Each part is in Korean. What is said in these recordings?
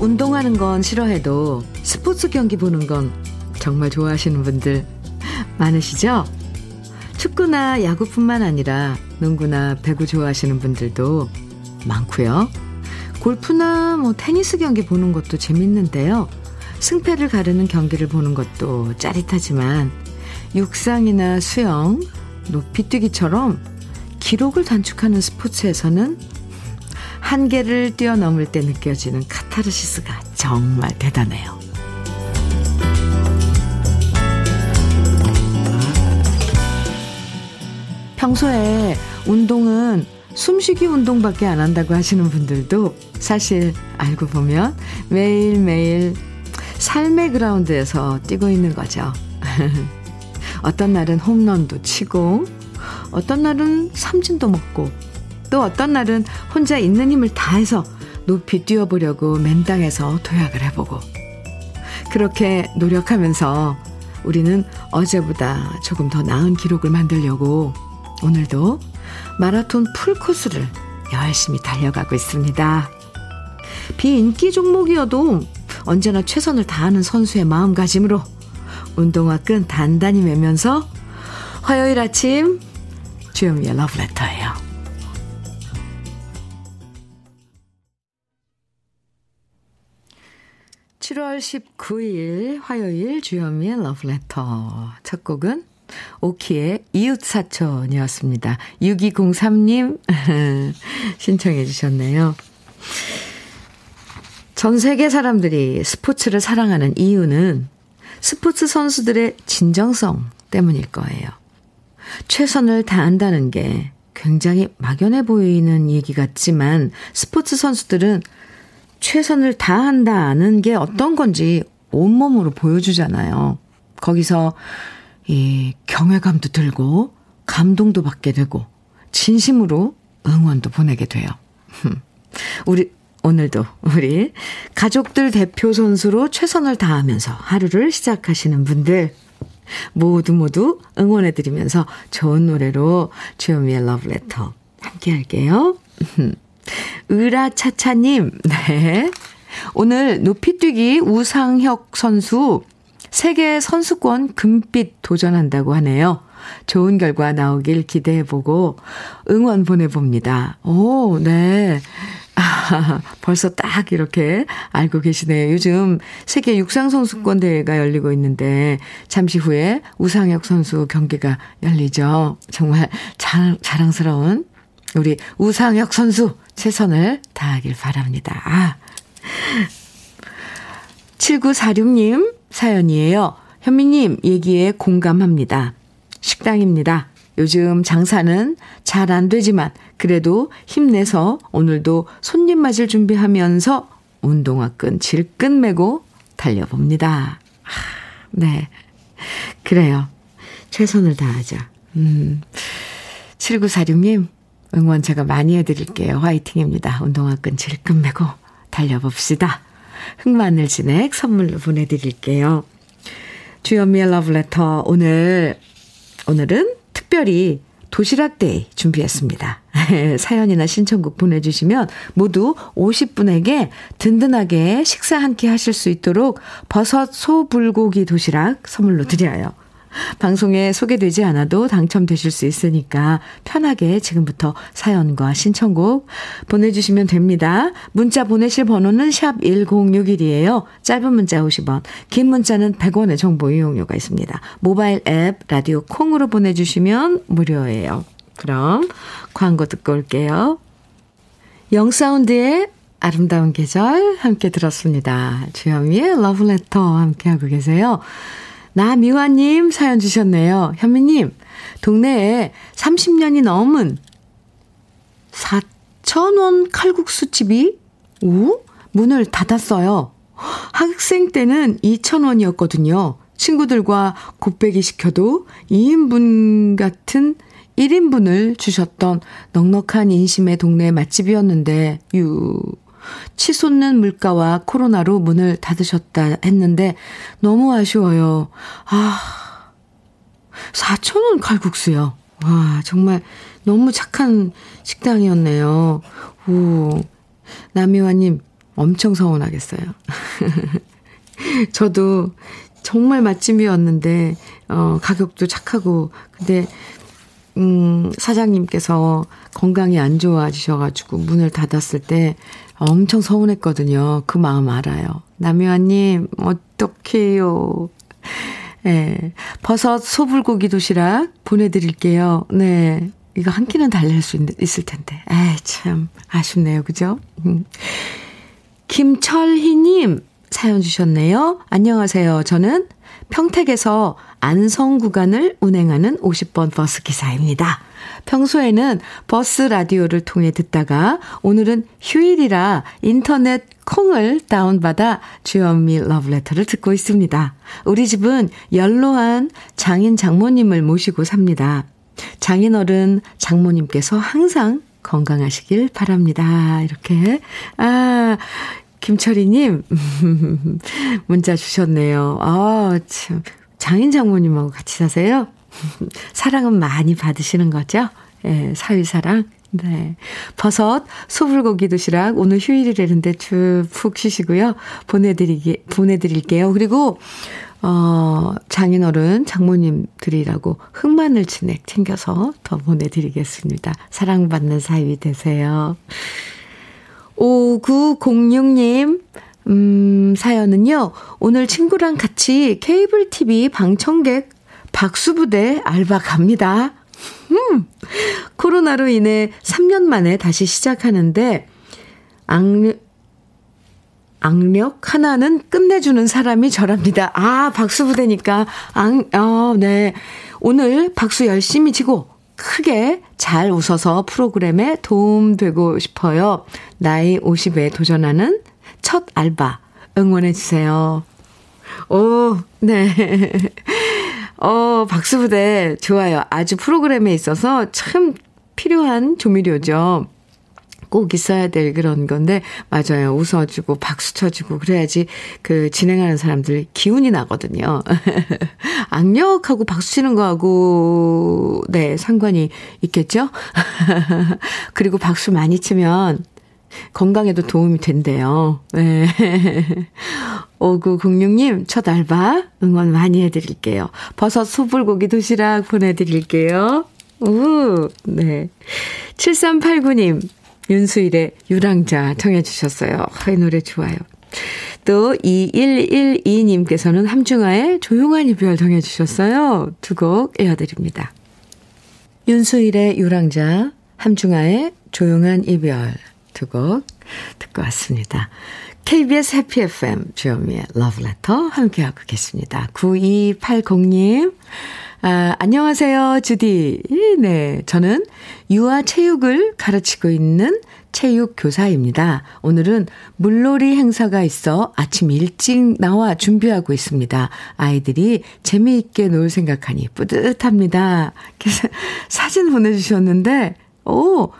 운동하는 건 싫어해도 스포츠 경기 보는 건 정말 좋아하시는 분들 많으시죠? 축구나 야구뿐만 아니라 농구나 배구 좋아하시는 분들도 많고요. 골프나 뭐 테니스 경기 보는 것도 재밌는데요. 승패를 가르는 경기를 보는 것도 짜릿하지만 육상이나 수영, 높이뛰기처럼 기록을 단축하는 스포츠에서는 한계를 뛰어넘을 때 느껴지는 카타르시스가 정말 대단해요. 평소에 운동은 숨쉬기 운동밖에 안 한다고 하시는 분들도 사실 알고 보면 매일매일 삶의 그라운드에서 뛰고 있는 거죠. 어떤 날은 홈런도 치고, 어떤 날은 삼진도 먹고, 또 어떤 날은 혼자 있는 힘을 다해서 높이 뛰어보려고 맨땅에서 도약을 해보고. 그렇게 노력하면서 우리는 어제보다 조금 더 나은 기록을 만들려고 오늘도 마라톤 풀코스를 열심히 달려가고 있습니다. 비인기 종목이어도 언제나 최선을 다하는 선수의 마음가짐으로 운동화 끈 단단히 매면서 화요일 아침 주현미의 러브레터예요. 7월 19일 화요일 주현미의 러브레터 첫 곡은 오키의 이웃사촌이었습니다. 6203님 신청해 주셨네요. 전 세계 사람들이 스포츠를 사랑하는 이유는 스포츠 선수들의 진정성 때문일 거예요. 최선을 다한다는 게 굉장히 막연해 보이는 얘기 같지만 스포츠 선수들은 최선을 다한다는 게 어떤 건지 온몸으로 보여주잖아요. 거기서 이 경외감도 들고 감동도 받게 되고 진심으로 응원도 보내게 돼요. 우리 오늘도 우리 가족들 대표 선수로 최선을 다하면서 하루를 시작하시는 분들 모두 모두 응원해 드리면서 좋은 노래로 주요미의 러브레터 함께 할게요. 으라차차님, 네. 오늘 높이뛰기 우상혁 선수 세계 선수권 금빛 도전한다고 하네요. 좋은 결과 나오길 기대해보고 응원 보내봅니다. 오, 네. 아, 벌써 딱 이렇게 알고 계시네요. 요즘 세계 육상선수권 대회가 열리고 있는데 잠시 후에 우상혁 선수 경기가 열리죠. 정말 자, 자랑스러운 우리 우상혁 선수 최선을 다하길 바랍니다. 아. 7946님 사연이에요. 현미님 얘기에 공감합니다. 식당입니다. 요즘 장사는 잘 안 되지만 그래도 힘내서 오늘도 손님 맞을 준비하면서 운동화 끈 질끈 매고 달려봅니다. 네. 그래요. 최선을 다하자. 음. 7946님, 응원 제가 많이 해드릴게요. 화이팅입니다. 운동화 끈 질끈 매고 달려봅시다. 흑마늘 진액 선물로 보내드릴게요. 주연미의 러브레터 오늘 오늘은 특별히 도시락 day 준비했습니다. 사연이나 신청곡 보내주시면 모두 50분에게 든든하게 식사 한 끼 하실 수 있도록 버섯 소 불고기 도시락 선물로 드려요. 방송에 소개되지 않아도 당첨되실 수 있으니까 편하게 지금부터 사연과 신청곡 보내주시면 됩니다. 문자 보내실 번호는 샵 1061이에요. 짧은 문자 50원, 긴 문자는 100원의 정보 이용료가 있습니다. 모바일 앱, 라디오 콩으로 보내주시면 무료예요. 그럼 광고 듣고 올게요. 영사운드의 아름다운 계절 함께 들었습니다. 주현미의 러브레터 함께하고 계세요. 나미화님 사연 주셨네요. 현미님, 동네에 30년이 넘은 4,000원 칼국수집이, 오? 문을 닫았어요. 학생 때는 2,000원이었거든요. 친구들과 곱빼기 시켜도 2인분 같은 1인분을 주셨던 넉넉한 인심의 동네 맛집이었는데, 유, 치솟는 물가와 코로나로 문을 닫으셨다 했는데 너무 아쉬워요. 아, 4,000원 칼국수요. 와, 정말 너무 착한 식당이었네요. 오, 남이화님, 엄청 서운하겠어요. 저도 정말 맛집이었는데, 어, 가격도 착하고, 근데, 음, 사장님께서 건강이 안 좋아지셔가지고 문을 닫았을 때 엄청 서운했거든요. 그 마음 알아요. 남유아님, 어떡해요. 예. 네, 버섯 소불고기 도시락 보내드릴게요. 네. 이거 한 끼는 달랠 수 있, 있을 텐데. 에이, 참, 아쉽네요. 그죠? 음. 김철희님, 사연 주셨네요. 안녕하세요. 저는 평택에서 안성 구간을 운행하는 50번 버스 기사입니다. 평소에는 버스 라디오를 통해 듣다가 오늘은 휴일이라 인터넷 콩을 다운받아 주현미 러브레터를 듣고 있습니다. 우리 집은 연로한 장인 장모님을 모시고 삽니다. 장인어른 장모님께서 항상 건강하시길 바랍니다. 이렇게. 아, 김철희님, 문자 주셨네요. 아, 참. 장인 장모님하고 같이 사세요? 사랑은 많이 받으시는 거죠? 예, 사위사랑. 네. 버섯, 소불고기 도시락, 오늘 휴일이라는데 쭉푹 쉬시고요. 보내드리기, 보내드릴게요. 그리고, 어, 장인어른, 장모님들이라고 흑마늘 진액 챙겨서 더 보내드리겠습니다. 사랑받는 사위 되세요. 5906님, 음, 사연은요, 오늘 친구랑 같이 케이블 TV 방청객 박수부대 알바 갑니다. 음, 코로나로 인해 3년 만에 다시 시작하는데, 악력, 악력 하나는 끝내주는 사람이 저랍니다. 아, 박수부대니까, 악, 어, 네. 오늘 박수 열심히 치고, 크게 잘 웃어서 프로그램에 도움되고 싶어요. 나이 50에 도전하는 첫 알바 응원해주세요. 오, 네. 어, 박수부대 좋아요. 아주 프로그램에 있어서 참 필요한 조미료죠. 꼭 있어야 될 그런 건데, 맞아요. 웃어주고, 박수 쳐주고, 그래야지 그 진행하는 사람들 기운이 나거든요. 악력하고 박수 치는 거하고, 네, 상관이 있겠죠? 그리고 박수 많이 치면 건강에도 도움이 된대요. 네. 5906님, 첫 알바 응원 많이 해드릴게요. 버섯 소불고기 도시락 보내드릴게요. 우, 네. 7389님, 윤수일의 유랑자 청해 주셨어요. 이 노래 좋아요. 또 2112님께서는 함중아의 조용한 이별 정해 주셨어요. 두 곡 이어드립니다. 윤수일의 유랑자, 함중아의 조용한 이별 두 곡 듣고 왔습니다. KBS 해피 FM 주현미의 러브레터 함께하고 계십니다. 9280님 아, 안녕하세요, 주디. 네, 저는 유아 체육을 가르치고 있는 체육 교사입니다. 오늘은 물놀이 행사가 있어 아침 일찍 나와 준비하고 있습니다. 아이들이 재미있게 놀 생각하니 뿌듯합니다. 그래서 사진 보내주셨는데, 오,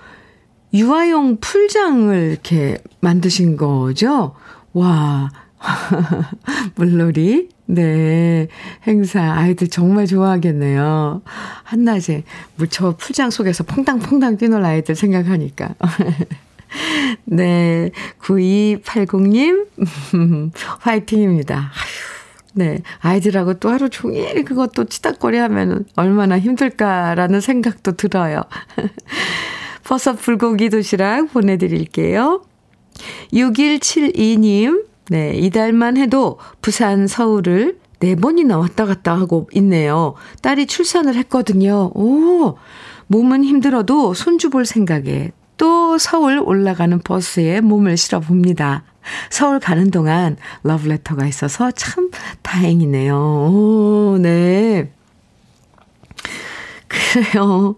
유아용 풀장을 이렇게 만드신 거죠? 와, 물놀이. 네. 행사. 아이들 정말 좋아하겠네요. 한낮에 무저 풀장 속에서 퐁당퐁당 뛰놀 아이들 생각하니까. 네. 9280님, 화이팅입니다. 아휴, 네. 아이들하고 또 하루 종일 그것도 치닥거리 하면 얼마나 힘들까라는 생각도 들어요. 버섯 불고기 도시락 보내드릴게요. 6172님, 네, 이달만 해도 부산, 서울을 네 번이나 왔다 갔다 하고 있네요. 딸이 출산을 했거든요. 오, 몸은 힘들어도 손주 볼 생각에 또 서울 올라가는 버스에 몸을 실어 봅니다. 서울 가는 동안 러브레터가 있어서 참 다행이네요. 오, 네. 그래요.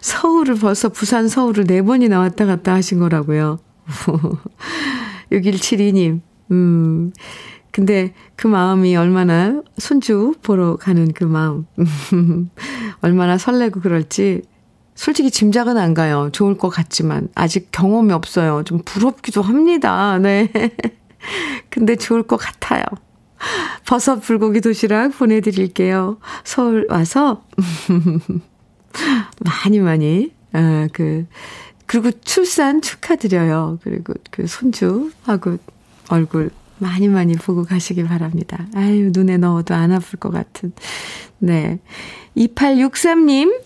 서울을 벌써 부산 서울을 네 번이나 왔다 갔다 하신 거라고요. 6172님, 음, 근데 그 마음이 얼마나 손주 보러 가는 그 마음, 얼마나 설레고 그럴지 솔직히 짐작은 안 가요. 좋을 것 같지만 아직 경험이 없어요. 좀 부럽기도 합니다. 네. 근데 좋을 것 같아요. 버섯 불고기 도시락 보내드릴게요. 서울 와서 많이 많이 아, 그 그리고 출산 축하드려요. 그리고 그 손주하고 얼굴 많이 많이 보고 가시길 바랍니다. 아유, 눈에 넣어도 안 아플 것 같은. 네. 2863님,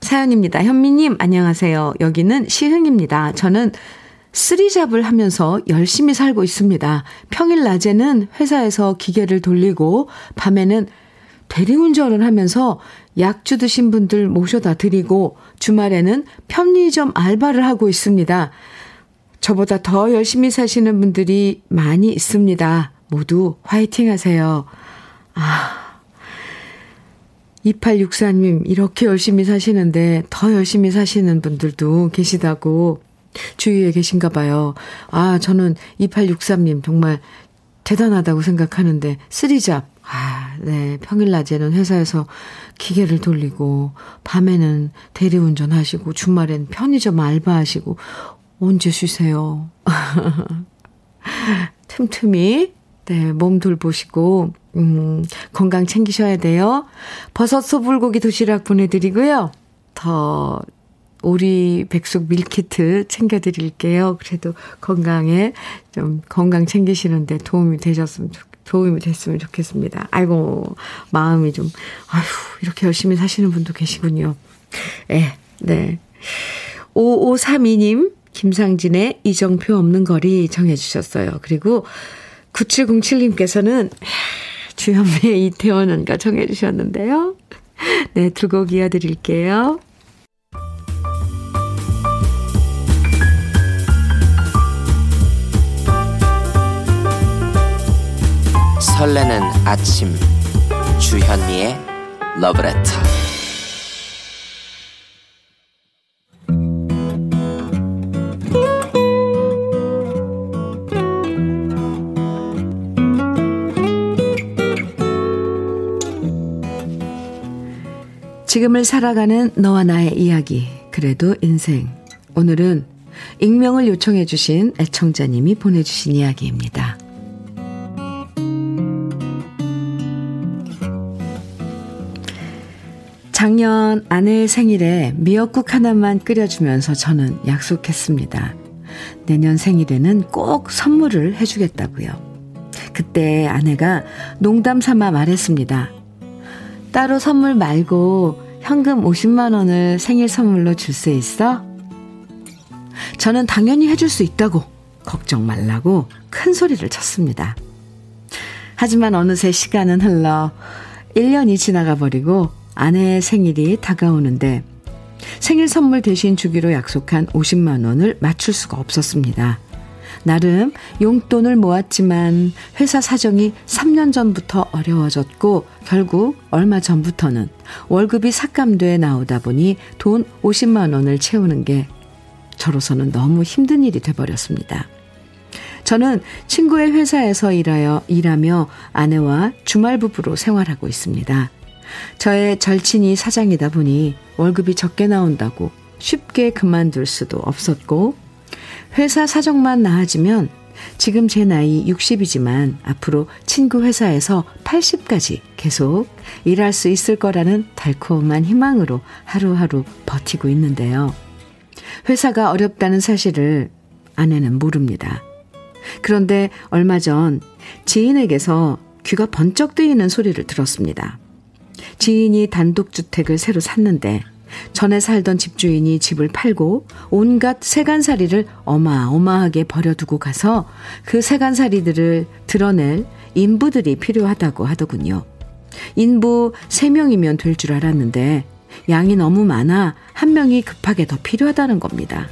사연입니다. 현미님, 안녕하세요. 여기는 시흥입니다. 저는 쓰리잡을 하면서 열심히 살고 있습니다. 평일 낮에는 회사에서 기계를 돌리고, 밤에는 대리운전을 하면서 약주 드신 분들 모셔다 드리고, 주말에는 편의점 알바를 하고 있습니다. 저보다 더 열심히 사시는 분들이 많이 있습니다. 모두 화이팅 하세요. 아. 2864님, 이렇게 열심히 사시는데 더 열심히 사시는 분들도 계시다고 주위에 계신가 봐요. 아, 저는 2863님 정말 대단하다고 생각하는데, 쓰리잡. 아, 네. 평일 낮에는 회사에서 기계를 돌리고, 밤에는 대리운전 하시고, 주말엔 편의점 알바하시고, 언제 쉬세요? 틈틈이, 네, 몸 돌보시고, 음, 건강 챙기셔야 돼요. 버섯 소불고기 도시락 보내드리고요. 더, 오리 백숙 밀키트 챙겨드릴게요. 그래도 건강에 좀 건강 챙기시는데 도움이 되셨으면 좋, 도움이 됐으면 좋겠습니다. 아이고, 마음이 좀, 아휴, 이렇게 열심히 사시는 분도 계시군요. 예, 네. 5532님, 김상진의 이정표 없는 거리 정해주셨어요. 그리고 9707님께서는 주현미의 이태원은가 정해주셨는데요. 네, 두 곡 이어드릴게요. 설레는 아침 주현미의 러브레터 지금을 살아가는 너와 나의 이야기, 그래도 인생. 오늘은 익명을 요청해 주신 애청자님이 보내주신 이야기입니다. 작년 아내의 생일에 미역국 하나만 끓여주면서 저는 약속했습니다. 내년 생일에는 꼭 선물을 해주겠다고요. 그때 아내가 농담 삼아 말했습니다. 따로 선물 말고 현금 50만 원을 생일 선물로 줄 수 있어? 저는 당연히 해줄 수 있다고 걱정 말라고 큰 소리를 쳤습니다. 하지만 어느새 시간은 흘러 1년이 지나가 버리고 아내의 생일이 다가오는데 생일 선물 대신 주기로 약속한 50만 원을 맞출 수가 없었습니다. 나름 용돈을 모았지만 회사 사정이 3년 전부터 어려워졌고 결국 얼마 전부터는 월급이 삭감돼 나오다 보니 돈 50만 원을 채우는 게 저로서는 너무 힘든 일이 돼버렸습니다. 저는 친구의 회사에서 일하여, 일하며 아내와 주말 부부로 생활하고 있습니다. 저의 절친이 사장이다 보니 월급이 적게 나온다고 쉽게 그만둘 수도 없었고 회사 사정만 나아지면 지금 제 나이 60이지만 앞으로 친구 회사에서 80까지 계속 일할 수 있을 거라는 달콤한 희망으로 하루하루 버티고 있는데요. 회사가 어렵다는 사실을 아내는 모릅니다. 그런데 얼마 전 지인에게서 귀가 번쩍 뜨이는 소리를 들었습니다. 지인이 단독주택을 새로 샀는데 전에 살던 집주인이 집을 팔고 온갖 세간살이를 어마어마하게 버려두고 가서 그 세간살이들을 드러낼 인부들이 필요하다고 하더군요. 인부 3명이면 될 줄 알았는데 양이 너무 많아 한 명이 급하게 더 필요하다는 겁니다.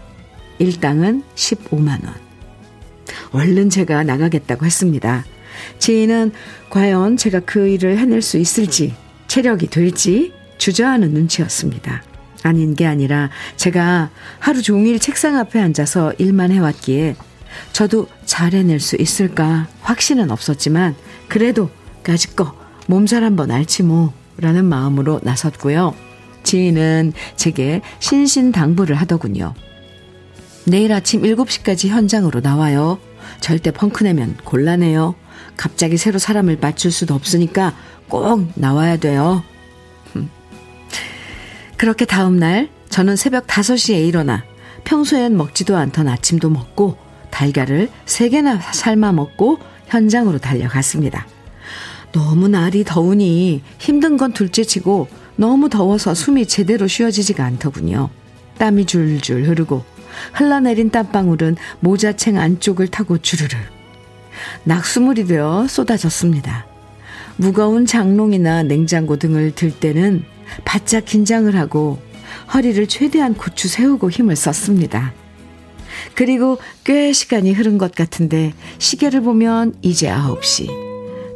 일당은 15만원. 얼른 제가 나가겠다고 했습니다. 지인은 과연 제가 그 일을 해낼 수 있을지, 체력이 될지 주저하는 눈치였습니다. 아닌 게 아니라 제가 하루 종일 책상 앞에 앉아서 일만 해왔기에 저도 잘 해낼 수 있을까 확신은 없었지만 그래도 까짓거 몸살 한번 알지 뭐 라는 마음으로 나섰고요. 지인은 제게 신신당부를 하더군요. 내일 아침 7시까지 현장으로 나와요. 절대 펑크 내면 곤란해요. 갑자기 새로 사람을 맞출 수도 없으니까 꼭 나와야 돼요. 그렇게 다음날 저는 새벽 5시에 일어나 평소엔 먹지도 않던 아침도 먹고 달걀을 3개나 삶아 먹고 현장으로 달려갔습니다. 너무 날이 더우니 힘든 건 둘째치고 너무 더워서 숨이 제대로 쉬어지지가 않더군요. 땀이 줄줄 흐르고 흘러내린 땀방울은 모자챙 안쪽을 타고 주르르 낙수물이 되어 쏟아졌습니다. 무거운 장롱이나 냉장고 등을 들 때는 바짝 긴장을 하고 허리를 최대한 고추 세우고 힘을 썼습니다. 그리고 꽤 시간이 흐른 것 같은데 시계를 보면 이제 9시,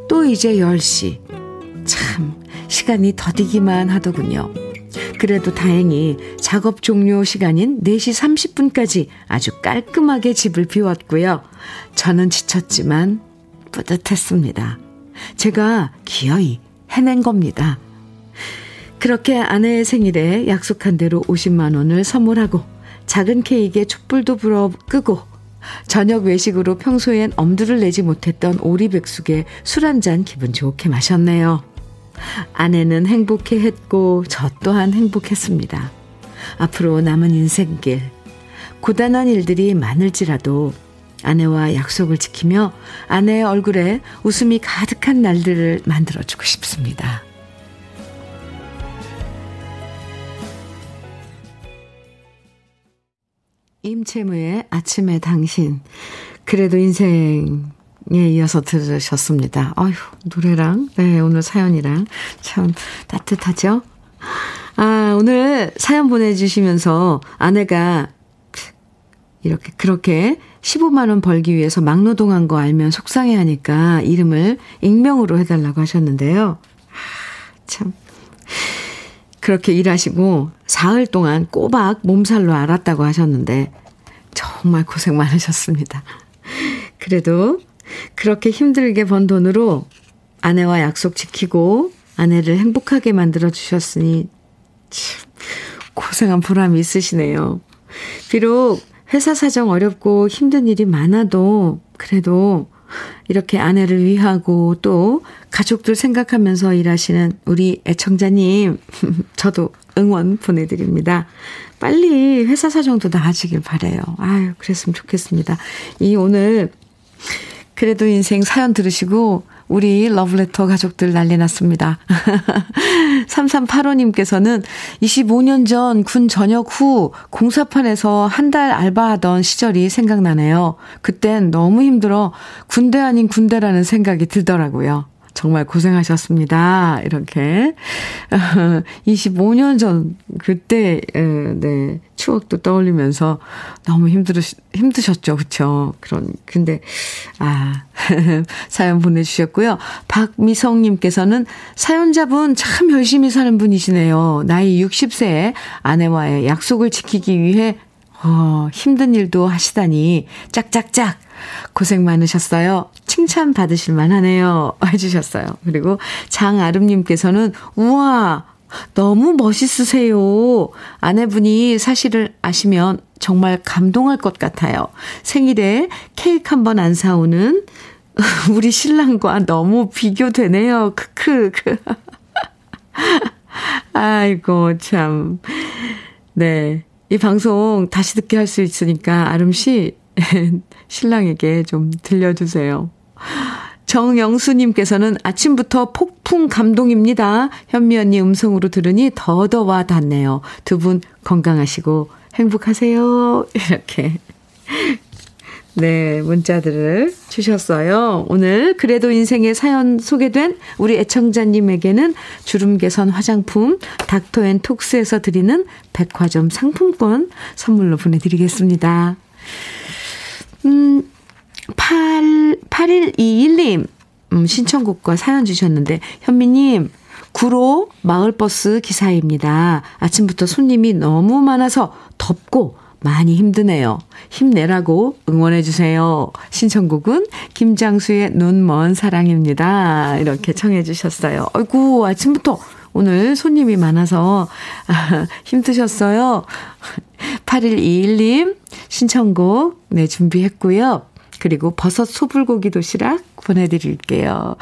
또 이제 10시. 참, 시간이 더디기만 하더군요. 그래도 다행히 작업 종료 시간인 4시 30분까지 아주 깔끔하게 집을 비웠고요. 저는 지쳤지만 뿌듯했습니다. 제가 기어이 해낸 겁니다. 그렇게 아내의 생일에 약속한 대로 50만 원을 선물하고 작은 케이크에 촛불도 불어 끄고 저녁 외식으로 평소엔 엄두를 내지 못했던 오리백숙에 술 한 잔 기분 좋게 마셨네요. 아내는 행복해 했고 저 또한 행복했습니다. 앞으로 남은 인생길 고단한 일들이 많을지라도 아내와 약속을 지키며 아내의 얼굴에 웃음이 가득한 날들을 만들어주고 싶습니다. 임채무의 아침에 당신. 그래도 인생에 이어서 들으셨습니다. 아휴, 노래랑, 네, 오늘 사연이랑 참 따뜻하죠? 아, 오늘 사연 보내주시면서 아내가 이렇게, 그렇게 15만원 벌기 위해서 막노동한 거 알면 속상해 하니까 이름을 익명으로 해달라고 하셨는데요. 참. 그렇게 일하시고 사흘 동안 꼬박 몸살로 앓았다고 하셨는데 정말 고생 많으셨습니다. 그래도 그렇게 힘들게 번 돈으로 아내와 약속 지키고 아내를 행복하게 만들어 주셨으니 참 고생한 보람이 있으시네요. 비록 회사 사정 어렵고 힘든 일이 많아도 그래도 이렇게 아내를 위하고 또 가족들 생각하면서 일하시는 우리 애청자님, 저도 응원 보내드립니다. 빨리 회사 사정도 나아지길 바래요. 아유, 그랬으면 좋겠습니다. 이 오늘 그래도 인생 사연 들으시고 우리 러브레터 가족들 난리 났습니다. 3385님께서는 25년 전 군 전역 후 공사판에서 한 달 알바하던 시절이 생각나네요. 그땐 너무 힘들어 군대 아닌 군대라는 생각이 들더라고요. 정말 고생하셨습니다. 이렇게. 25년 전, 그때, 네, 추억도 떠올리면서 너무 힘들, 힘드셨죠. 그쵸. 그런, 근데, 아, 사연 보내주셨고요. 박미성님께서는 사연자분 참 열심히 사는 분이시네요. 나이 60세에 아내와의 약속을 지키기 위해 어, 힘든 일도 하시다니 짝짝짝 고생 많으셨어요. 칭찬 받으실 만하네요. 해주셨어요. 그리고 장아름님께서는 우와 너무 멋있으세요. 아내분이 사실을 아시면 정말 감동할 것 같아요. 생일에 케이크 한 번 안 사오는 우리 신랑과 너무 비교되네요. 크크. 아이고, 참. 네. 이 방송 다시 듣게 할 수 있으니까 아름 씨 신랑에게 좀 들려주세요. 정영수님께서는 아침부터 폭풍 감동입니다. 현미 언니 음성으로 들으니 더더 와 닿네요. 두 분 건강하시고 행복하세요. 이렇게. 네, 문자들을 주셨어요. 오늘 그래도 인생의 사연 소개된 우리 애청자님에게는 주름 개선 화장품 닥터 앤 톡스에서 드리는 백화점 상품권 선물로 보내드리겠습니다. 음, 8, 8121님, 음, 신청곡과 사연 주셨는데, 현미님, 구로 마을버스 기사입니다. 아침부터 손님이 너무 많아서 덥고 많이 힘드네요. 힘내라고 응원해주세요. 신청곡은 김장수의 눈먼 사랑입니다. 이렇게 청해주셨어요. 아이고, 아침부터 오늘 손님이 많아서 아, 힘드셨어요. 8121님 신청곡 네 준비했고요. 그리고 버섯 소불고기 도시락 보내드릴게요.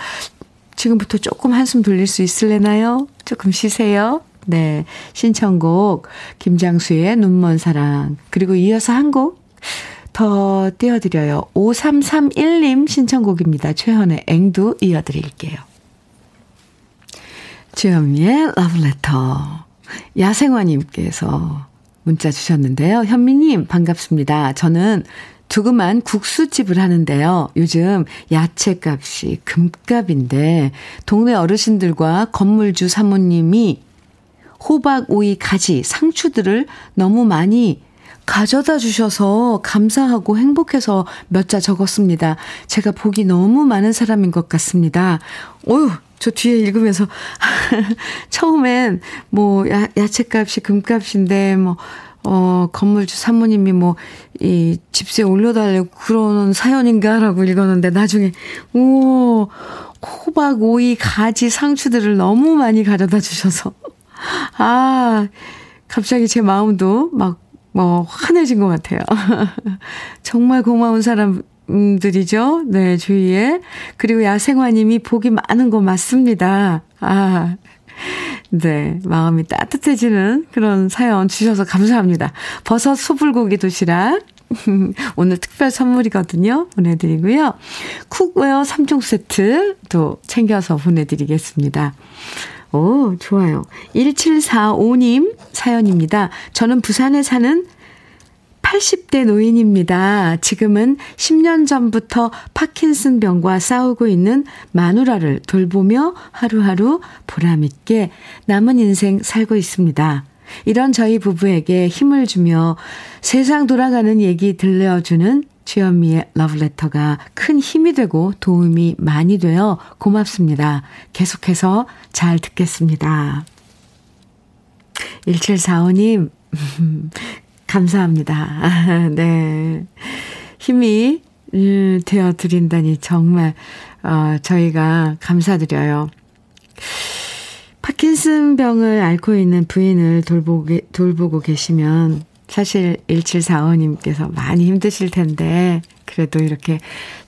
지금부터 조금 한숨 돌릴 수 있을래나요? 조금 쉬세요. 네. 신청곡, 김장수의 눈먼 사랑. 그리고 이어서 한 곡 더 띄워드려요. 5331님 신청곡입니다. 최현의 앵두 이어드릴게요. 주현미의 러브레터. 야생화님께서 문자 주셨는데요. 현미님, 반갑습니다. 저는 두그만 국수집을 하는데요. 요즘 야채 값이 금값인데, 동네 어르신들과 건물주 사모님이 호박, 오이, 가지, 상추들을 너무 많이 가져다 주셔서 감사하고 행복해서 몇 자 적었습니다. 제가 복이 너무 많은 사람인 것 같습니다. 어휴, 저 뒤에 읽으면서 처음엔 뭐 야, 야채값이 금값인데 뭐 어, 건물주 사모님이 뭐, 이, 집세 올려달라고 그러는 사연인가라고 읽었는데, 나중에, 오, 호박, 오이, 가지, 상추들을 너무 많이 가져다 주셔서. 아, 갑자기 제 마음도 막, 뭐, 환해진 것 같아요. 정말 고마운 사람, 분들이죠. 네, 주위에. 그리고 야생화님이 복이 많은 거 맞습니다. 아, 네, 마음이 따뜻해지는 그런 사연 주셔서 감사합니다. 버섯 소불고기 도시락. 오늘 특별 선물이거든요. 보내드리고요. cookware 3종 세트도 챙겨서 보내드리겠습니다. 오, 좋아요. 1745님 사연입니다. 저는 부산에 사는 80대 노인입니다. 지금은 10년 전부터 파킨슨 병과 싸우고 있는 마누라를 돌보며 하루하루 보람있게 남은 인생 살고 있습니다. 이런 저희 부부에게 힘을 주며 세상 돌아가는 얘기 들려주는 주현미의 러브레터가 큰 힘이 되고 도움이 많이 되어 고맙습니다. 계속해서 잘 듣겠습니다. 1745님, 감사합니다. 네. 힘이 음, 되어 드린다니 정말 어, 저희가 감사드려요. 파킨슨 병을 앓고 있는 부인을 돌보고 계시면 사실 1745님께서 많이 힘드실 텐데 그래도 이렇게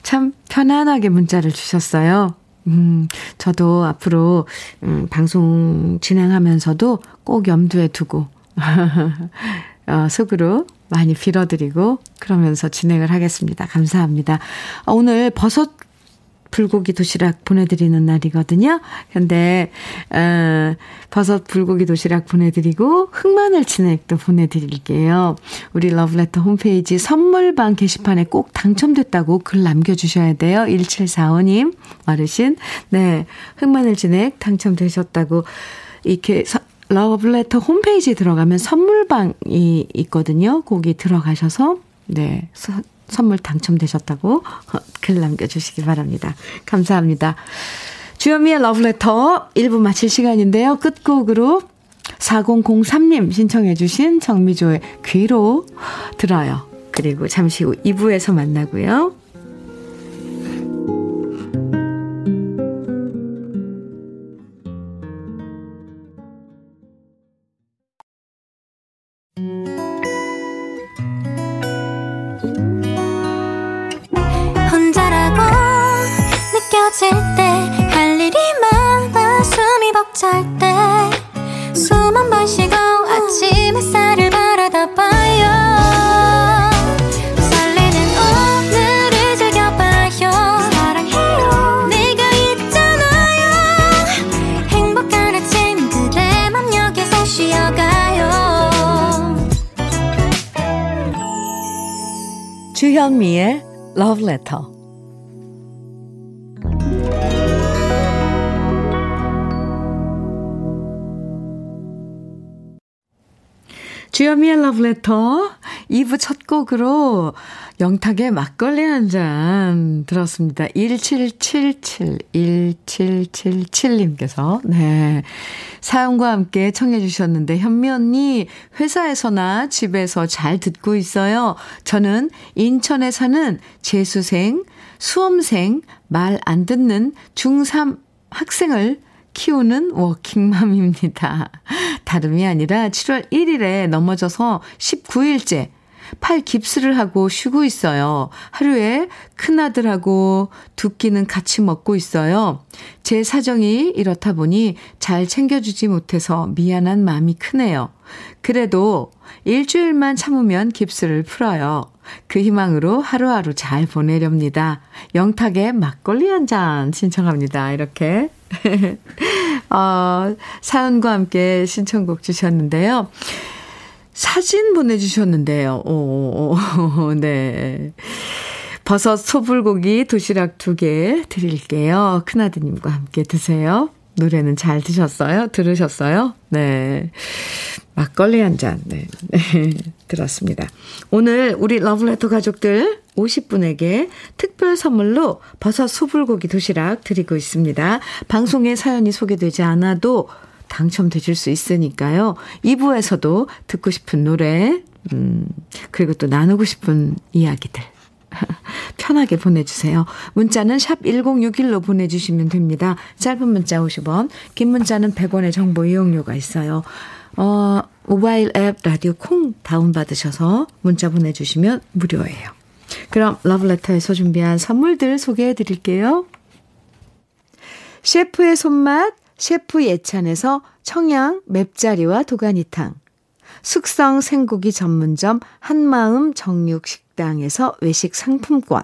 참 편안하게 문자를 주셨어요. 음, 저도 앞으로 음, 방송 진행하면서도 꼭 염두에 두고 어, 속으로 많이 빌어드리고 그러면서 진행을 하겠습니다. 감사합니다. 어, 오늘 버섯 불고기 도시락 보내드리는 날이거든요. 근데 어, 버섯 불고기 도시락 보내드리고 흑마늘 진액도 보내드릴게요. 우리 러브레터 홈페이지 선물방 게시판에 꼭 당첨됐다고 글 남겨주셔야 돼요. 1745님 어르신 네 흑마늘 진액 당첨되셨다고 이렇게 러브레터 홈페이지에 들어가면 선물방이 있거든요. 거기 들어가셔서 네 서, 선물 당첨되셨다고 글 남겨주시기 바랍니다. 감사합니다. 주현미의 러브레터 1부 마칠 시간인데요. 끝곡으로 4003님 신청해 주신 정미조의 귀로 들어요. 그리고 잠시 후 2부에서 만나고요. Letter 2부 첫 곡으로 영탁의 막걸리 한 잔 들었습니다. 1777, 1777님께서, 네. 사연과 함께 청해주셨는데, 현미 언니, 회사에서나 집에서 잘 듣고 있어요. 저는 인천에 사는 재수생, 수험생, 말 안 듣는 중3 학생을 키우는 워킹맘입니다. 다름이 아니라 7월 1일에 넘어져서 19일째 팔 깁스를 하고 쉬고 있어요. 하루에 큰아들하고 두 끼는 같이 먹고 있어요. 제 사정이 이렇다 보니 잘 챙겨주지 못해서 미안한 마음이 크네요. 그래도 일주일만 참으면 깁스를 풀어요. 그 희망으로 하루하루 잘 보내렵니다. 영탁의 막걸리 한 잔 신청합니다. 이렇게. 어, 사연과 함께 신청곡 주셨는데요. 사진 보내주셨는데요. 오, 오, 네. 버섯 소불고기 도시락 두 개 드릴게요. 큰아드님과 함께 드세요. 노래는 잘 드셨어요? 들으셨어요? 네. 막걸리 한 잔, 네. 네. 들었습니다. 오늘 우리 러브레터 가족들 50분에게 특별 선물로 버섯 소불고기 도시락 드리고 있습니다. 방송에 사연이 소개되지 않아도 당첨되실 수 있으니까요. 2부에서도 듣고 싶은 노래, 음, 그리고 또 나누고 싶은 이야기들. 편하게 보내주세요. 문자는 샵 1061로 보내주시면 됩니다. 짧은 문자 50원, 긴 문자는 100원의 정보 이용료가 있어요. 어, 모바일 앱 라디오 콩 다운받으셔서 문자 보내주시면 무료예요. 그럼 러브레터에서 준비한 선물들 소개해 드릴게요. 셰프의 손맛, 셰프 예찬에서 청양 맵자리와 도가니탕. 숙성 생고기 전문점 한마음 정육식당에서 외식 상품권.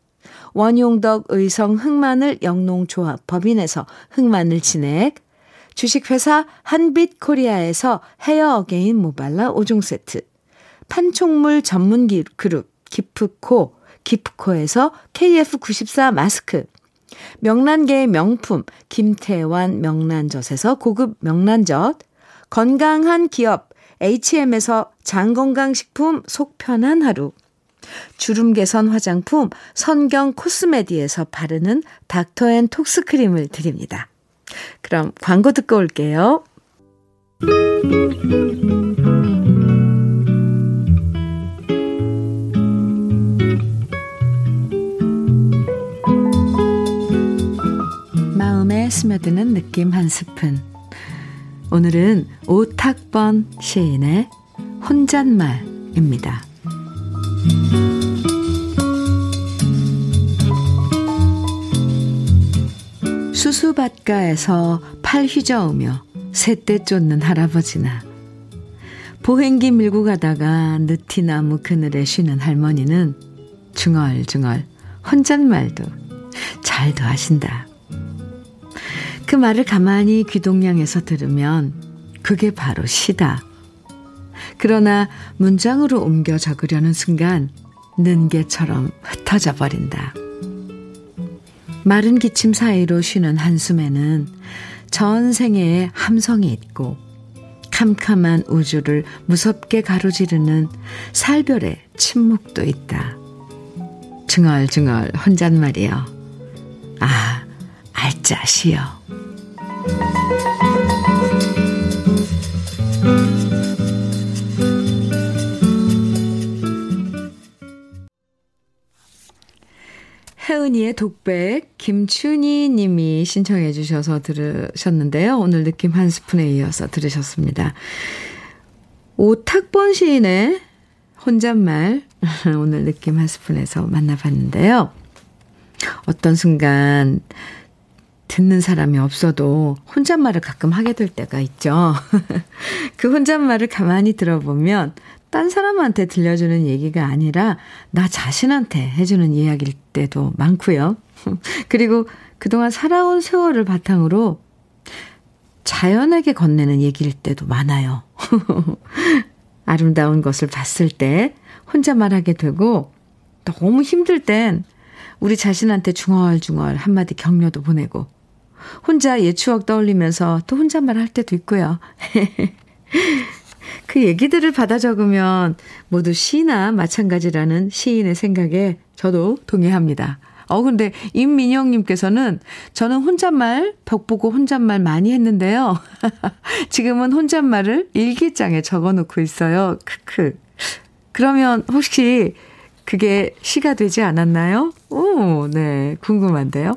원용덕 의성 흑마늘 영농조합 법인에서 흑마늘 진액, 주식회사 한빛 코리아에서 헤어 어게인 모발라 5종 세트, 판촉물 전문 그룹 기프코, 기프코에서 KF94 마스크, 명란계의 명품 김태환 명란젓에서 고급 명란젓, 건강한 기업 HM에서 장건강식품 속편한 하루, 주름 개선 화장품 선경 코스메디에서 바르는 닥터앤톡스 크림을 드립니다. 그럼 광고 듣고 올게요. 스며드는 느낌 한 스푼. 오늘은 오탁번 시인의 혼잣말입니다. 수수밭가에서 팔 휘저으며 새떼 쫓는 할아버지나 보행기 밀고 가다가 느티나무 그늘에 쉬는 할머니는 중얼중얼 혼잣말도 잘도 하신다. 그 말을 가만히 귀동냥해서 들으면 그게 바로 시다. 그러나 문장으로 옮겨 적으려는 순간 는개처럼 흩어져 버린다. 마른 기침 사이로 쉬는 한숨에는 전생애의 함성이 있고 캄캄한 우주를 무섭게 가로지르는 살별의 침묵도 있다. 중얼중얼 혼잣말이여. 아, 알짜시여. 혜은이의 독백 김춘희 님이 신청해 주셔서 들으셨는데요. 오늘 느낌 한 스푼에 이어서 들으셨습니다. 오탁번 시인의 혼잣말 오늘 느낌 한 스푼에서 만나봤는데요. 어떤 순간 듣는 사람이 없어도 혼잣말을 가끔 하게 될 때가 있죠. 그 혼잣말을 가만히 들어보면 딴 사람한테 들려주는 얘기가 아니라 나 자신한테 해주는 이야기일 때도 많고요. 그리고 그동안 살아온 세월을 바탕으로 자연에게 건네는 얘기일 때도 많아요. 아름다운 것을 봤을 때 혼자 말하게 되고 너무 힘들 땐 우리 자신한테 중얼중얼 한마디 격려도 보내고 혼자 옛 추억 떠올리면서 또 혼잣말 할 때도 있고요. 그 얘기들을 받아 적으면 모두 시나 마찬가지라는 시인의 생각에 저도 동의합니다. 어, 근데 임민영님께서는 저는 혼잣말, 벽 보고 혼잣말 많이 했는데요. 지금은 혼잣말을 일기장에 적어 놓고 있어요. 크크. 그러면 혹시 그게 시가 되지 않았나요? 오, 네. 궁금한데요.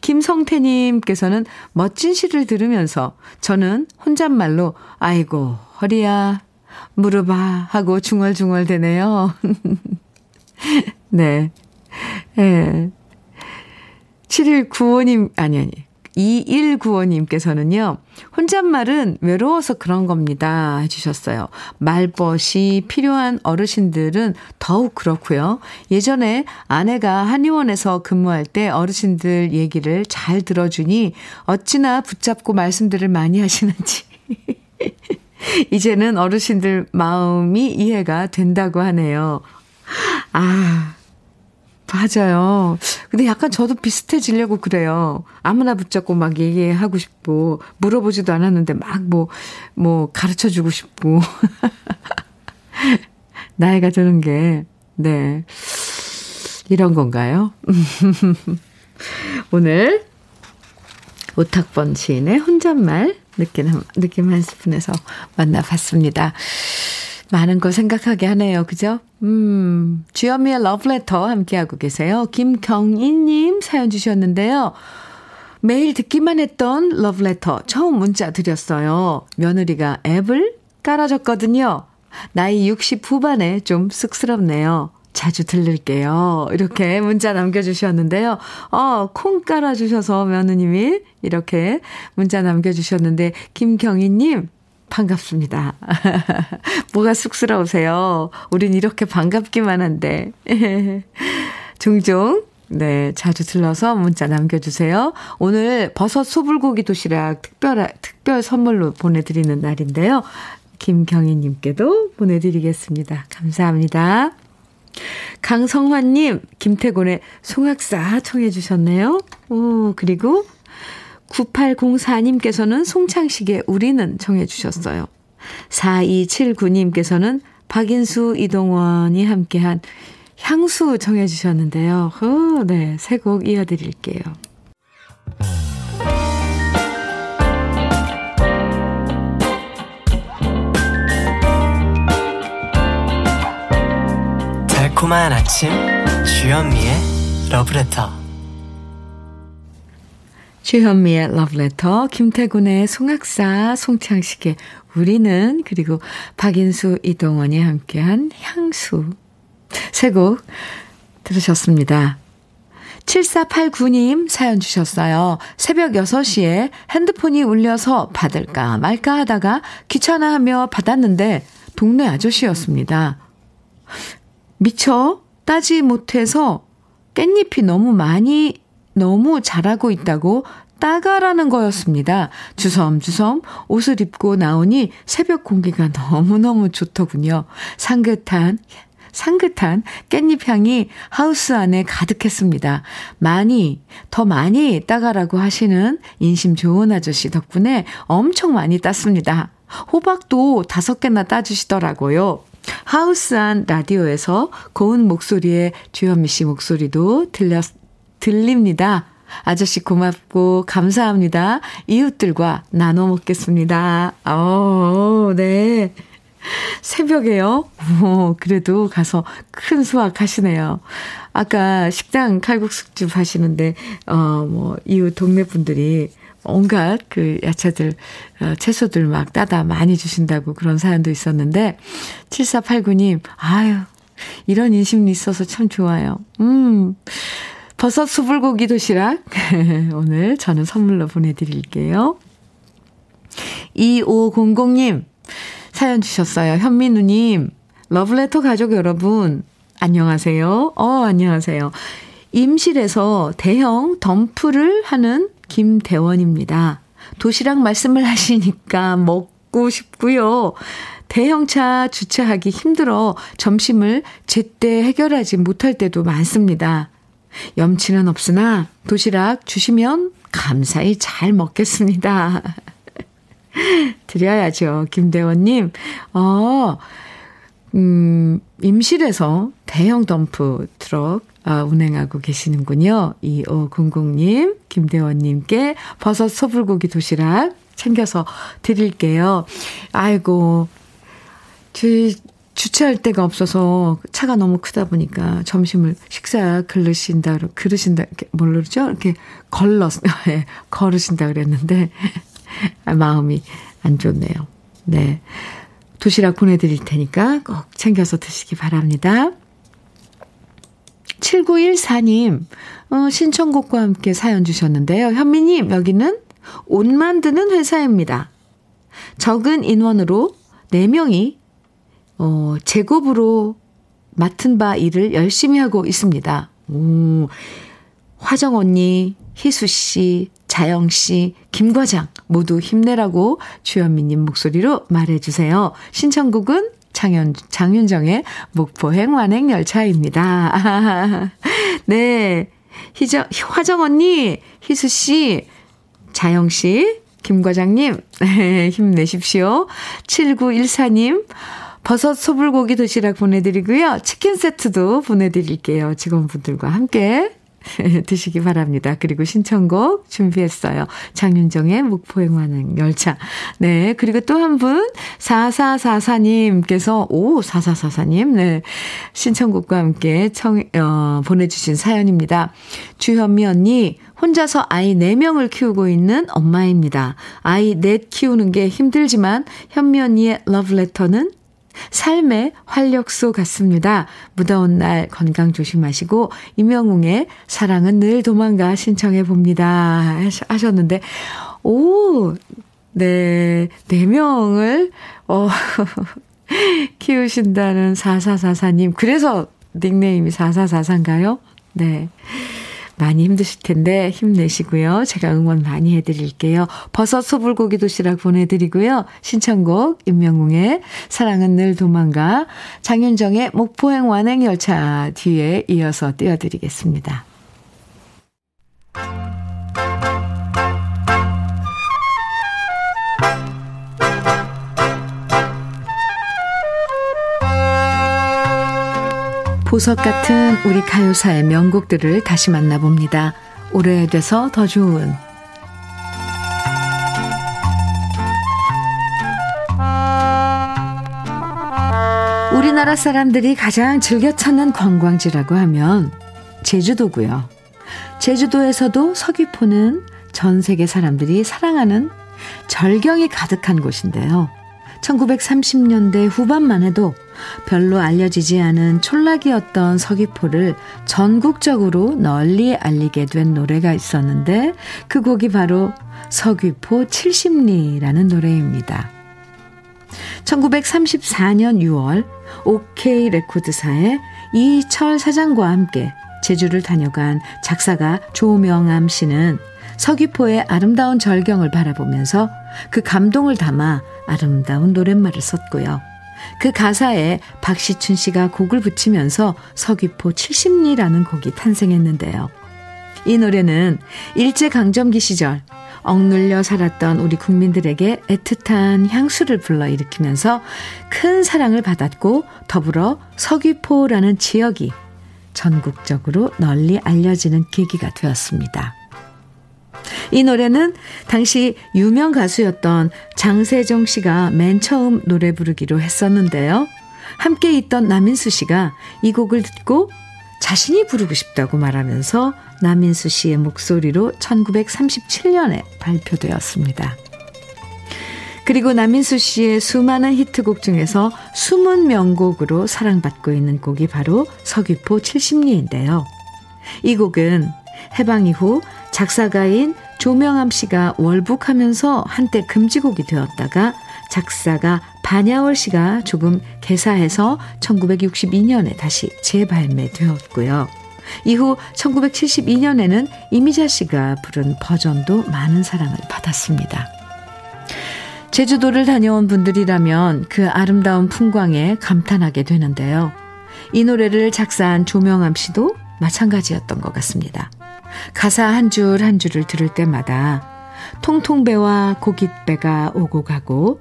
김성태님께서는 멋진 시를 들으면서 저는 혼잣말로 아이고, 허리야, 무릎아 하고 중얼중얼 되네요. 네. 예. 7195님, 아니, 아니. 2195님께서는요, 혼잣말은 외로워서 그런 겁니다. 해주셨어요. 말벗이 필요한 어르신들은 더욱 그렇고요. 예전에 아내가 한의원에서 근무할 때 어르신들 얘기를 잘 들어주니 어찌나 붙잡고 말씀들을 많이 하시는지. 이제는 어르신들 마음이 이해가 된다고 하네요. 아, 맞아요. 근데 약간 저도 비슷해지려고 그래요. 아무나 붙잡고 막 얘기하고 싶고, 물어보지도 않았는데 막 뭐, 뭐 가르쳐 주고 싶고. 나이가 드는 게, 네. 이런 건가요? 오늘 오탁번 시인의 혼잣말 느낌, 느낌 한 스푼에서 만나봤습니다. 많은 걸 생각하게 하네요. 그죠? 음, 주현미의 러브레터 함께하고 계세요. 김경인님 사연 주셨는데요. 매일 듣기만 했던 러브레터 처음 문자 드렸어요. 며느리가 앱을 깔아줬거든요. 나이 60 후반에 좀 쑥스럽네요. 자주 들릴게요. 이렇게 문자 남겨주셨는데요. 어, 콩 깔아주셔서 며느님이 이렇게 문자 남겨주셨는데, 김경희님, 반갑습니다. 뭐가 쑥스러우세요? 우린 이렇게 반갑기만 한데. 종종, 네, 자주 들러서 문자 남겨주세요. 오늘 버섯 소불고기 도시락 특별, 특별 선물로 보내드리는 날인데요. 김경희님께도 보내드리겠습니다. 감사합니다. 강성환님, 김태곤의 송악사 청해 주셨네요. 오, 그리고 9804님께서는 송창식의 우리는 정해 주셨어요. 4279님께서는 박인수, 이동원이 함께한 향수 정해 주셨는데요. 어, 네, 새곡 이어드릴게요. 달콤한 아침 주현미의 러브레터 주현미의 러브레터, 김태군의 송악사, 송창식의 우리는, 그리고 박인수, 이동원이 함께한 향수. 세곡 들으셨습니다. 7489님 사연 주셨어요. 새벽 6시에 핸드폰이 울려서 받을까 말까 하다가 귀찮아하며 받았는데 동네 아저씨였습니다. 미처 따지 못해서 깻잎이 너무 많이 너무 잘하고 있다고 따가라는 거였습니다. 주섬주섬 옷을 입고 나오니 새벽 공기가 너무너무 좋더군요. 상긋한, 상긋한 깻잎 향이 하우스 안에 가득했습니다. 많이, 더 많이 따가라고 하시는 인심 좋은 아저씨 덕분에 엄청 많이 땄습니다. 호박도 다섯 개나 따주시더라고요. 하우스 안 라디오에서 고운 목소리의 주현미 씨 목소리도 들렸, 들립니다. 아저씨 고맙고 감사합니다. 이웃들과 나눠 먹겠습니다. 어, 네. 새벽에요? 오, 그래도 가서 큰 수확 하시네요. 아까 식당 칼국수집 하시는데, 어, 뭐, 이웃 동네 분들이 온갖 그 야채들, 어, 채소들 막 따다 많이 주신다고 그런 사연도 있었는데, 7489님, 아유, 이런 인심이 있어서 참 좋아요. 음. 버섯 수불고기 도시락 오늘 저는 선물로 보내드릴게요. 2500님 사연 주셨어요. 현민우님 러브레터 가족 여러분, 안녕하세요. 어, 안녕하세요. 임실에서 대형 덤프를 하는 김대원입니다. 도시락 말씀을 하시니까 먹고 싶고요. 대형차 주차하기 힘들어 점심을 제때 해결하지 못할 때도 많습니다. 염치는 없으나 도시락 주시면 감사히 잘 먹겠습니다. 드려야죠. 김대원님. 어, 음, 임실에서 대형 덤프 트럭 아, 운행하고 계시는군요. 2500님, 김대원님께 버섯 소불고기 도시락 챙겨서 드릴게요. 아이고, 주, 주차할 데가 없어서 차가 너무 크다 보니까 점심을 식사 그르신다, 그러신다, 뭘로 그러죠? 이렇게 걸러, 예, 걸으신다 그랬는데, 마음이 안 좋네요. 네. 도시락 보내드릴 테니까 꼭 챙겨서 드시기 바랍니다. 7914님, 어, 신청곡과 함께 사연 주셨는데요. 현미님, 여기는 옷 만드는 회사입니다. 적은 인원으로 4명이, 어, 제곱으로 맡은 바 일을 열심히 하고 있습니다. 오, 화정 언니, 희수 씨, 자영 씨, 김 과장 모두 힘내라고 주현미님 목소리로 말해주세요. 신청곡은 장윤, 장윤정의 목포행 완행 열차입니다. 네. 희정, 화정 언니, 희수 씨, 자영 씨, 김 과장님, 힘내십시오. 7914님, 버섯 소불고기 도시락 보내드리고요. 치킨 세트도 보내드릴게요. 직원분들과 함께 드시기 바랍니다. 그리고 신청곡 준비했어요. 장윤정의 목포행화는 열차. 네. 그리고 또 한 분, 4444님께서, 오, 4444님, 네. 신청곡과 함께 청, 어, 보내주신 사연입니다. 주현미 언니, 혼자서 아이 4명을 키우고 있는 엄마입니다. 아이 넷 키우는 게 힘들지만 현미 언니의 러브레터는 삶의 활력소 같습니다. 무더운 날 건강 조심하시고 임영웅의 사랑은 늘 도망가 신청해 봅니다. 하셨는데 오, 네, 네 명을 어 키우신다는 4444님. 그래서 닉네임이 4444인가요? 네. 많이 힘드실 텐데 힘내시고요. 제가 응원 많이 해드릴게요. 버섯 소불고기 도시락 보내드리고요. 신청곡 임명웅의 사랑은 늘 도망가 장윤정의 목포행 완행열차 뒤에 이어서 띄워드리겠습니다. 보석 같은 우리 가요사의 명곡들을 다시 만나봅니다. 오래돼서 더 좋은 우리나라 사람들이 가장 즐겨 찾는 관광지라고 하면 제주도고요. 제주도에서도 서귀포는 전 세계 사람들이 사랑하는 절경이 가득한 곳인데요. 1930년대 후반만 해도 별로 알려지지 않은 촌락이었던 서귀포를 전국적으로 널리 알리게 된 노래가 있었는데 그 곡이 바로 서귀포 70리라는 노래입니다. 1934년 6월 OK 레코드사의 이철 사장과 함께 제주를 다녀간 작사가 조명암 씨는 서귀포의 아름다운 절경을 바라보면서 그 감동을 담아 아름다운 노랫말을 썼고요. 그 가사에 박시춘 씨가 곡을 붙이면서 서귀포 70리라는 곡이 탄생했는데요. 이 노래는 일제강점기 시절 억눌려 살았던 우리 국민들에게 애틋한 향수를 불러일으키면서 큰 사랑을 받았고 더불어 서귀포라는 지역이 전국적으로 널리 알려지는 계기가 되었습니다. 이 노래는 당시 유명 가수였던 장세정 씨가 맨 처음 노래 부르기로 했었는데요. 함께 있던 남인수 씨가 이 곡을 듣고 자신이 부르고 싶다고 말하면서 남인수 씨의 목소리로 1937년에 발표되었습니다. 그리고 남인수 씨의 수많은 히트곡 중에서 숨은 명곡으로 사랑받고 있는 곡이 바로 서귀포 70리인데요. 이 곡은 해방 이후 작사가인 조명암 씨가 월북하면서 한때 금지곡이 되었다가 작사가 반야월 씨가 조금 개사해서 1962년에 다시 재발매되었고요. 이후 1972년에는 이미자 씨가 부른 버전도 많은 사랑을 받았습니다. 제주도를 다녀온 분들이라면 그 아름다운 풍광에 감탄하게 되는데요. 이 노래를 작사한 조명암 씨도 마찬가지였던 것 같습니다. 가사 한 줄 한 줄을 들을 때마다 통통배와 고깃배가 오고 가고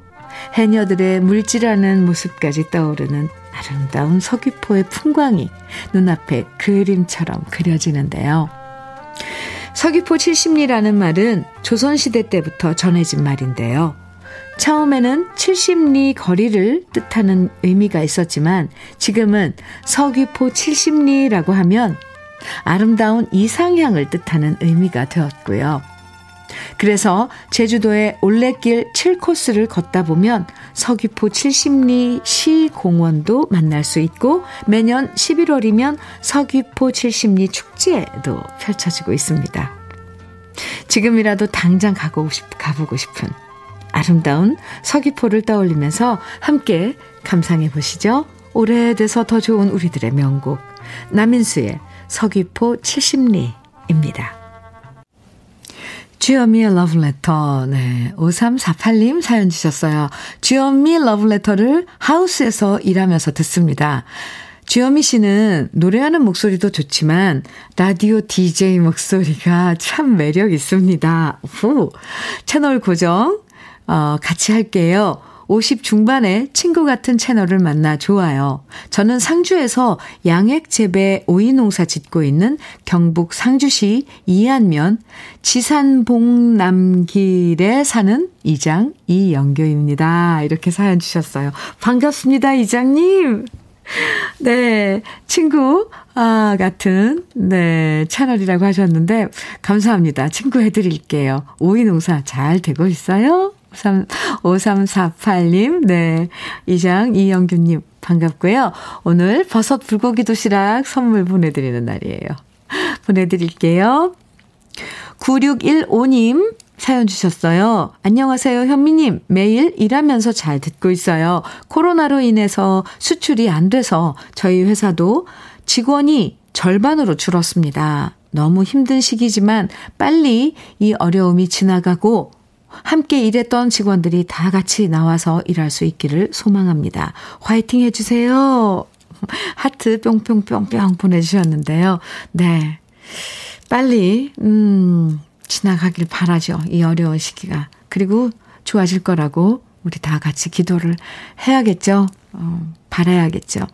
해녀들의 물질하는 모습까지 떠오르는 아름다운 서귀포의 풍광이 눈앞에 그림처럼 그려지는데요. 서귀포 70리라는 말은 조선시대 때부터 전해진 말인데요. 처음에는 70리 거리를 뜻하는 의미가 있었지만 지금은 서귀포 70리라고 하면 아름다운 이상향을 뜻하는 의미가 되었고요. 그래서 제주도의 올레길 7코스를 걷다 보면 서귀포 70리 시공원도 만날 수 있고 매년 11월이면 서귀포 70리 축제도 펼쳐지고 있습니다. 지금이라도 당장 가고 싶, 가보고 싶은 아름다운 서귀포를 떠올리면서 함께 감상해 보시죠. 오래돼서 더 좋은 우리들의 명곡 남인수의 서귀포 70리입니다. 주현미의 러브레터. 네. 5348님 사연 주셨어요. 주현미 러브레터를 하우스에서 일하면서 듣습니다. 주현미 씨는 노래하는 목소리도 좋지만 라디오 DJ 목소리가 참 매력 있습니다. 후. 채널 고정 어, 같이 할게요. 50 중반에 친구 같은 채널을 만나 좋아요. 저는 상주에서 양액 재배 오이 농사 짓고 있는 경북 상주시 이안면 지산봉남길에 사는 이장 이영교입니다. 이렇게 사연 주셨어요. 반갑습니다, 이장님. 네, 친구, 아, 같은, 네, 채널이라고 하셨는데, 감사합니다. 친구 해드릴게요. 오이 농사 잘 되고 있어요? 5348님, 네. 이장 이영규님, 반갑고요. 오늘 버섯 불고기 도시락 선물 보내드리는 날이에요. 보내드릴게요. 9615님, 사연 주셨어요. 안녕하세요, 현미님. 매일 일하면서 잘 듣고 있어요. 코로나로 인해서 수출이 안 돼서 저희 회사도 직원이 절반으로 줄었습니다. 너무 힘든 시기지만 빨리 이 어려움이 지나가고 함께 일했던 직원들이 다 같이 나와서 일할 수 있기를 소망합니다. 화이팅 해주세요. 하트 뿅뿅뿅뿅 보내주셨는데요. 네. 빨리, 음, 지나가길 바라죠. 이 어려운 시기가. 그리고 좋아질 거라고 우리 다 같이 기도를 해야겠죠. 어, 바라야겠죠.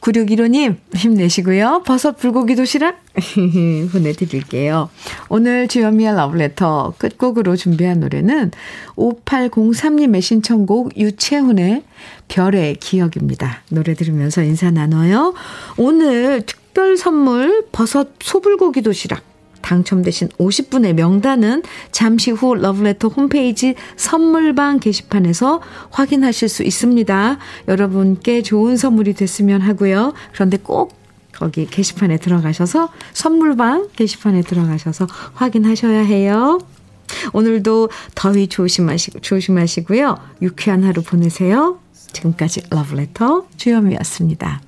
9615님, 힘내시고요. 버섯 불고기 도시락 보내드릴게요. 오늘 주현미의 러브레터 끝곡으로 준비한 노래는 5803님의 신청곡 유채훈의 별의 기억입니다. 노래 들으면서 인사 나눠요. 오늘 특별 선물 버섯 소불고기 도시락 당첨되신 50분의 명단은 잠시 후 러브레터 홈페이지 선물방 게시판에서 확인하실 수 있습니다. 여러분께 좋은 선물이 됐으면 하고요. 그런데 꼭 거기 게시판에 들어가셔서 선물방 게시판에 들어가셔서 확인하셔야 해요. 오늘도 더위 조심하시고 조심하시고요. 유쾌한 하루 보내세요. 지금까지 러브레터 주현미였습니다.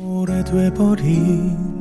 오래돼버린